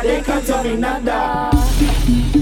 they can't tell me nada.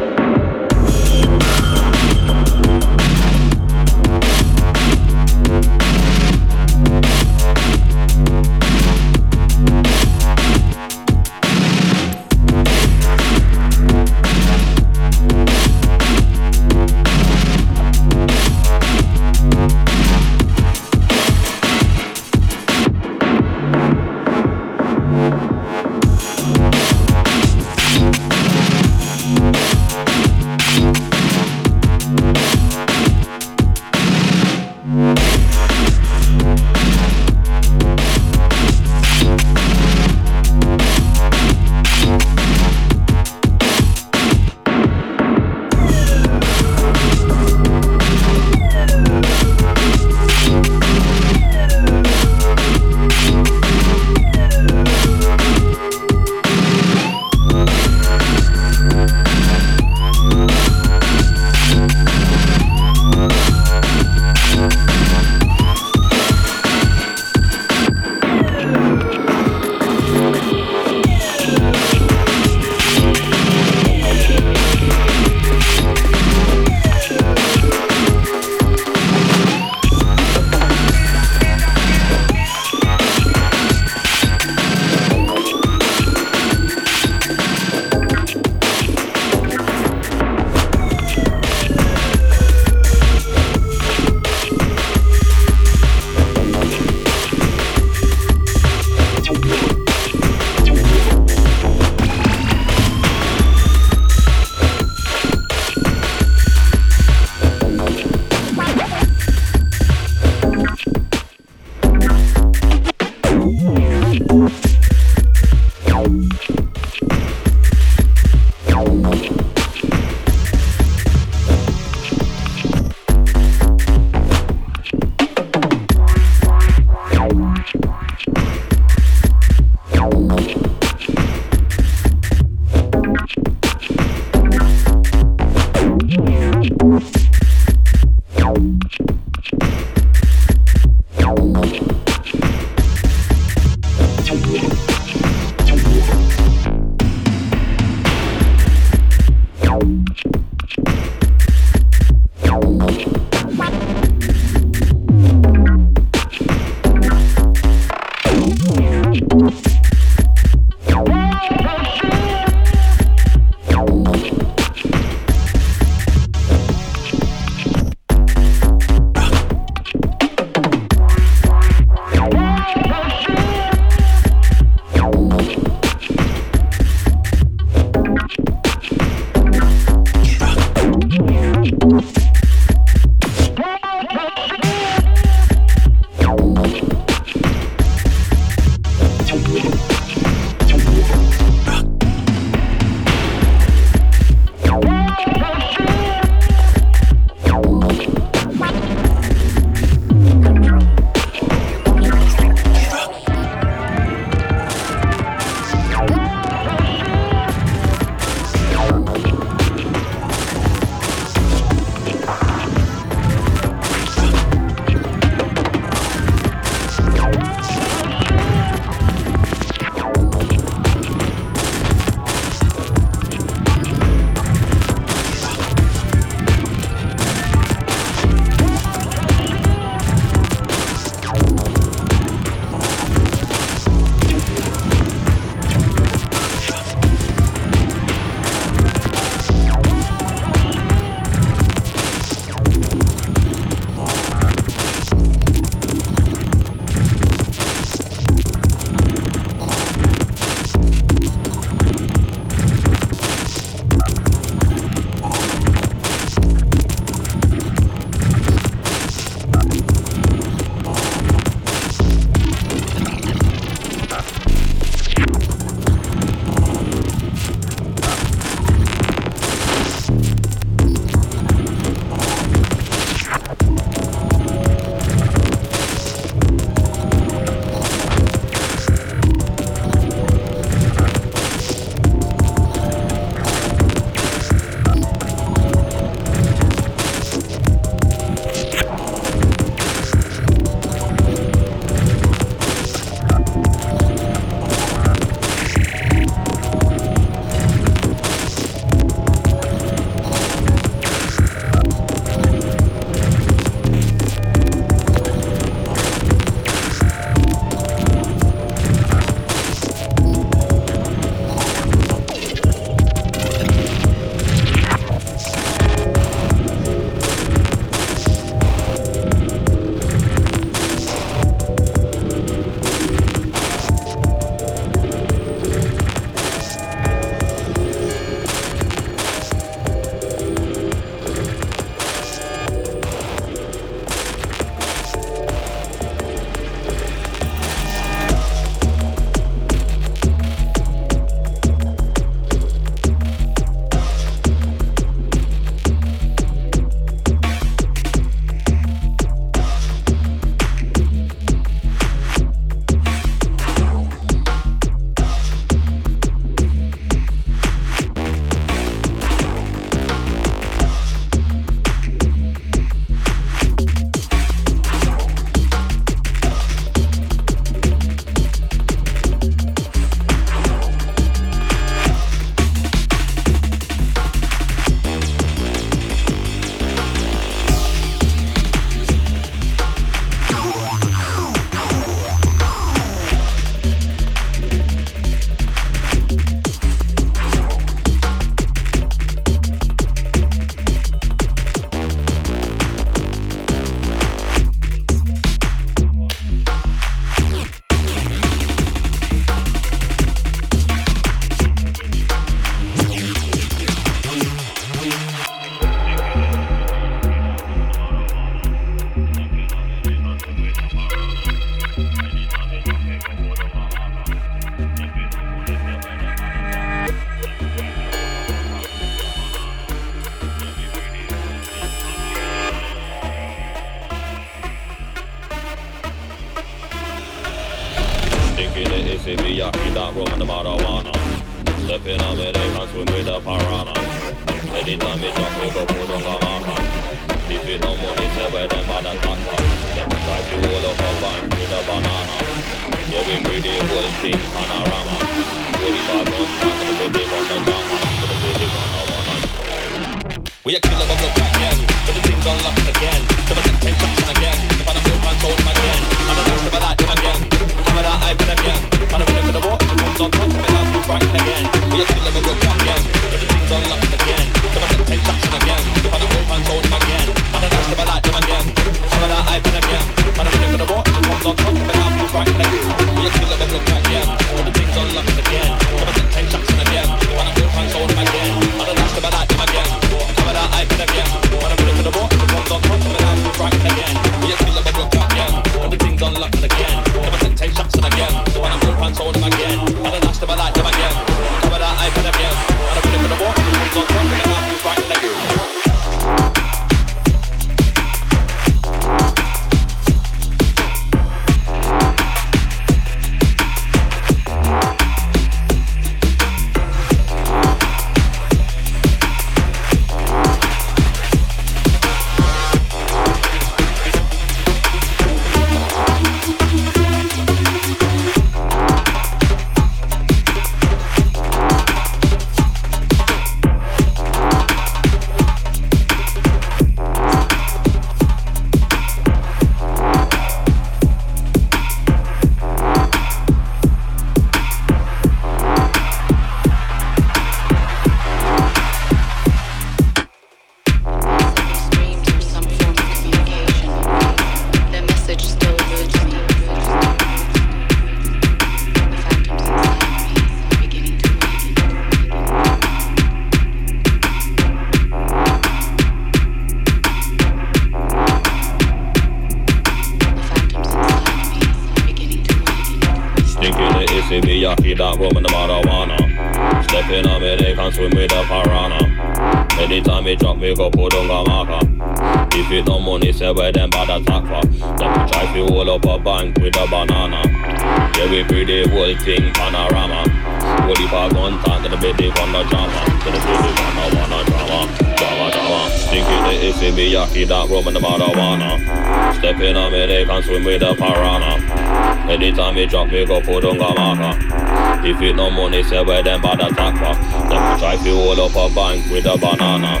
we go put on a. If it no money, say where them bad attack for. we try to hold up a bank with a banana.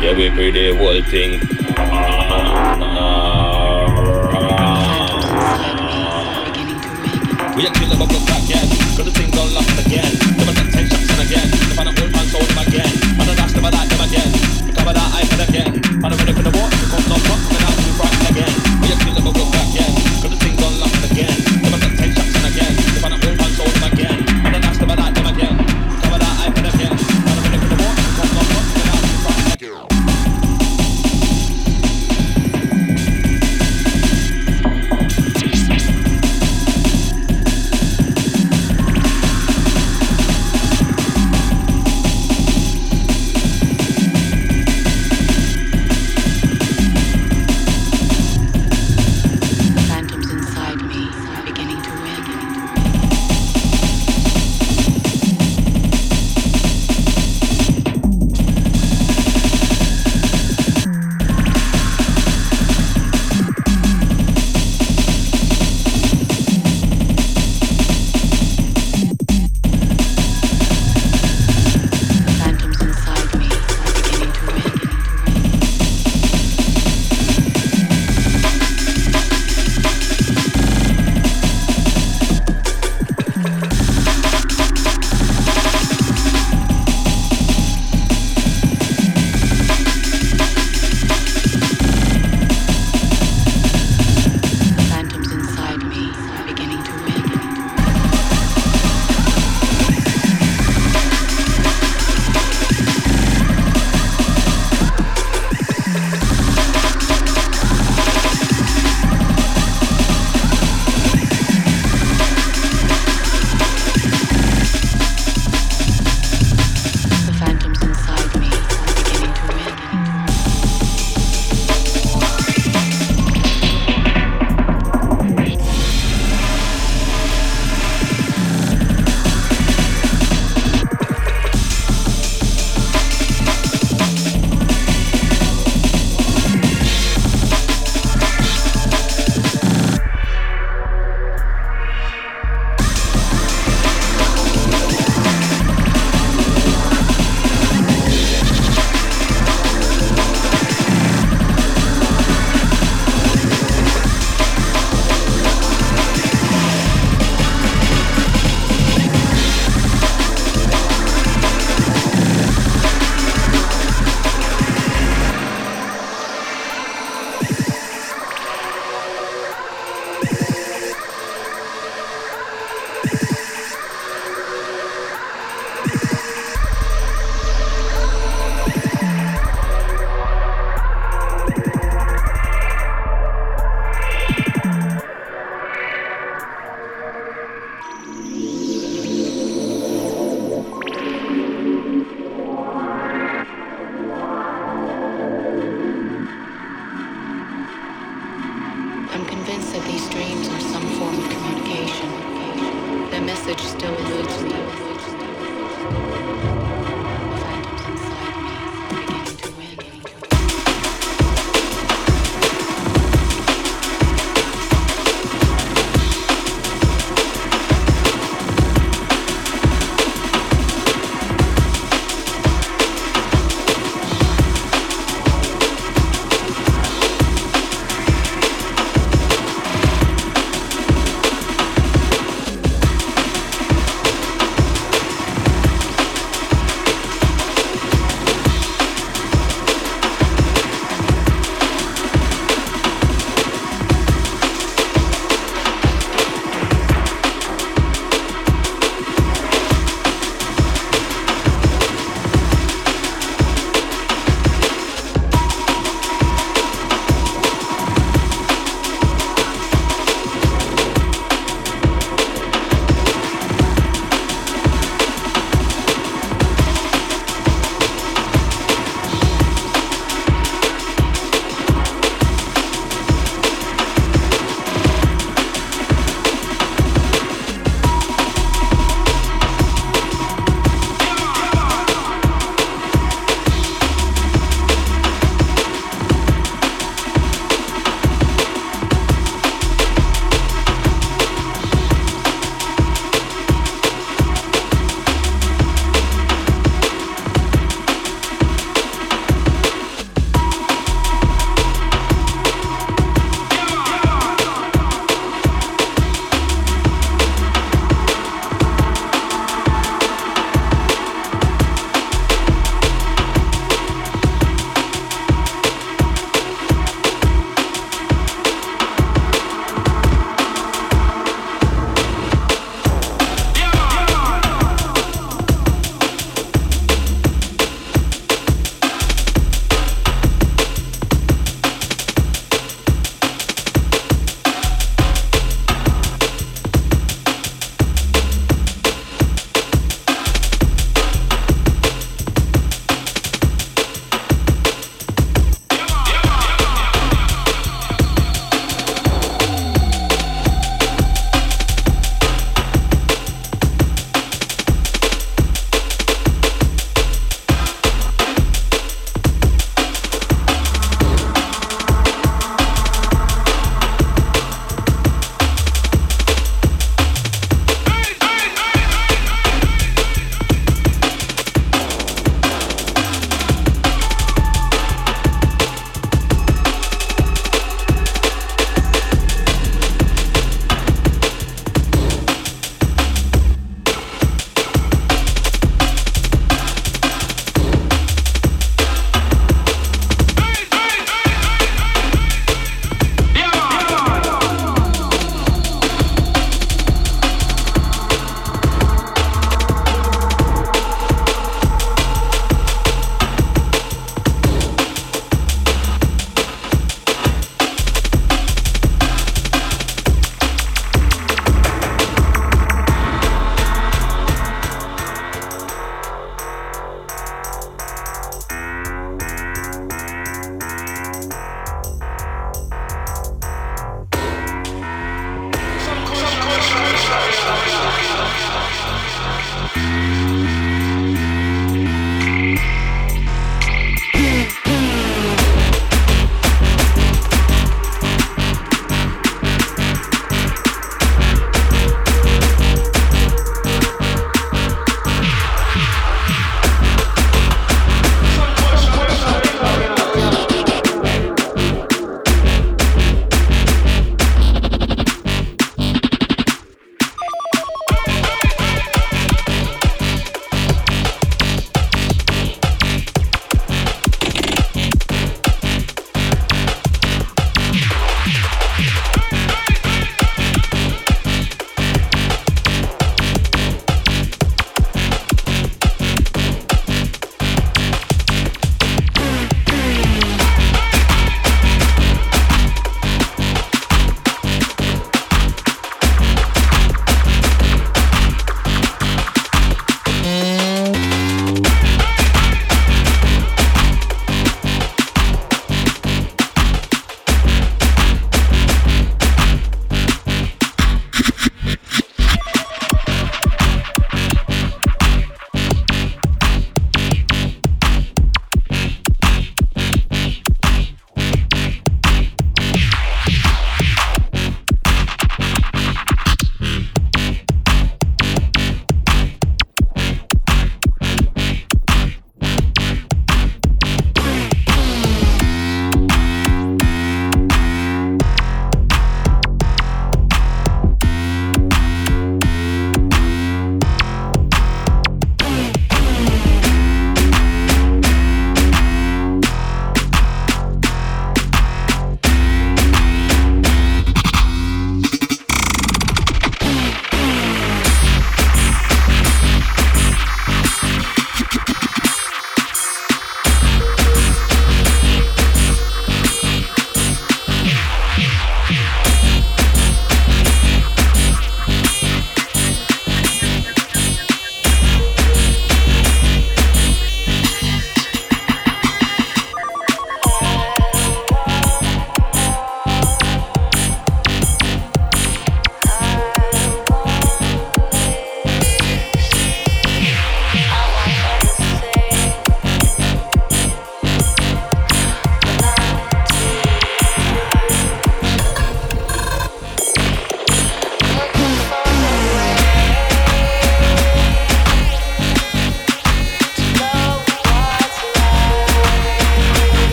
Yeah, we pretty whole thing.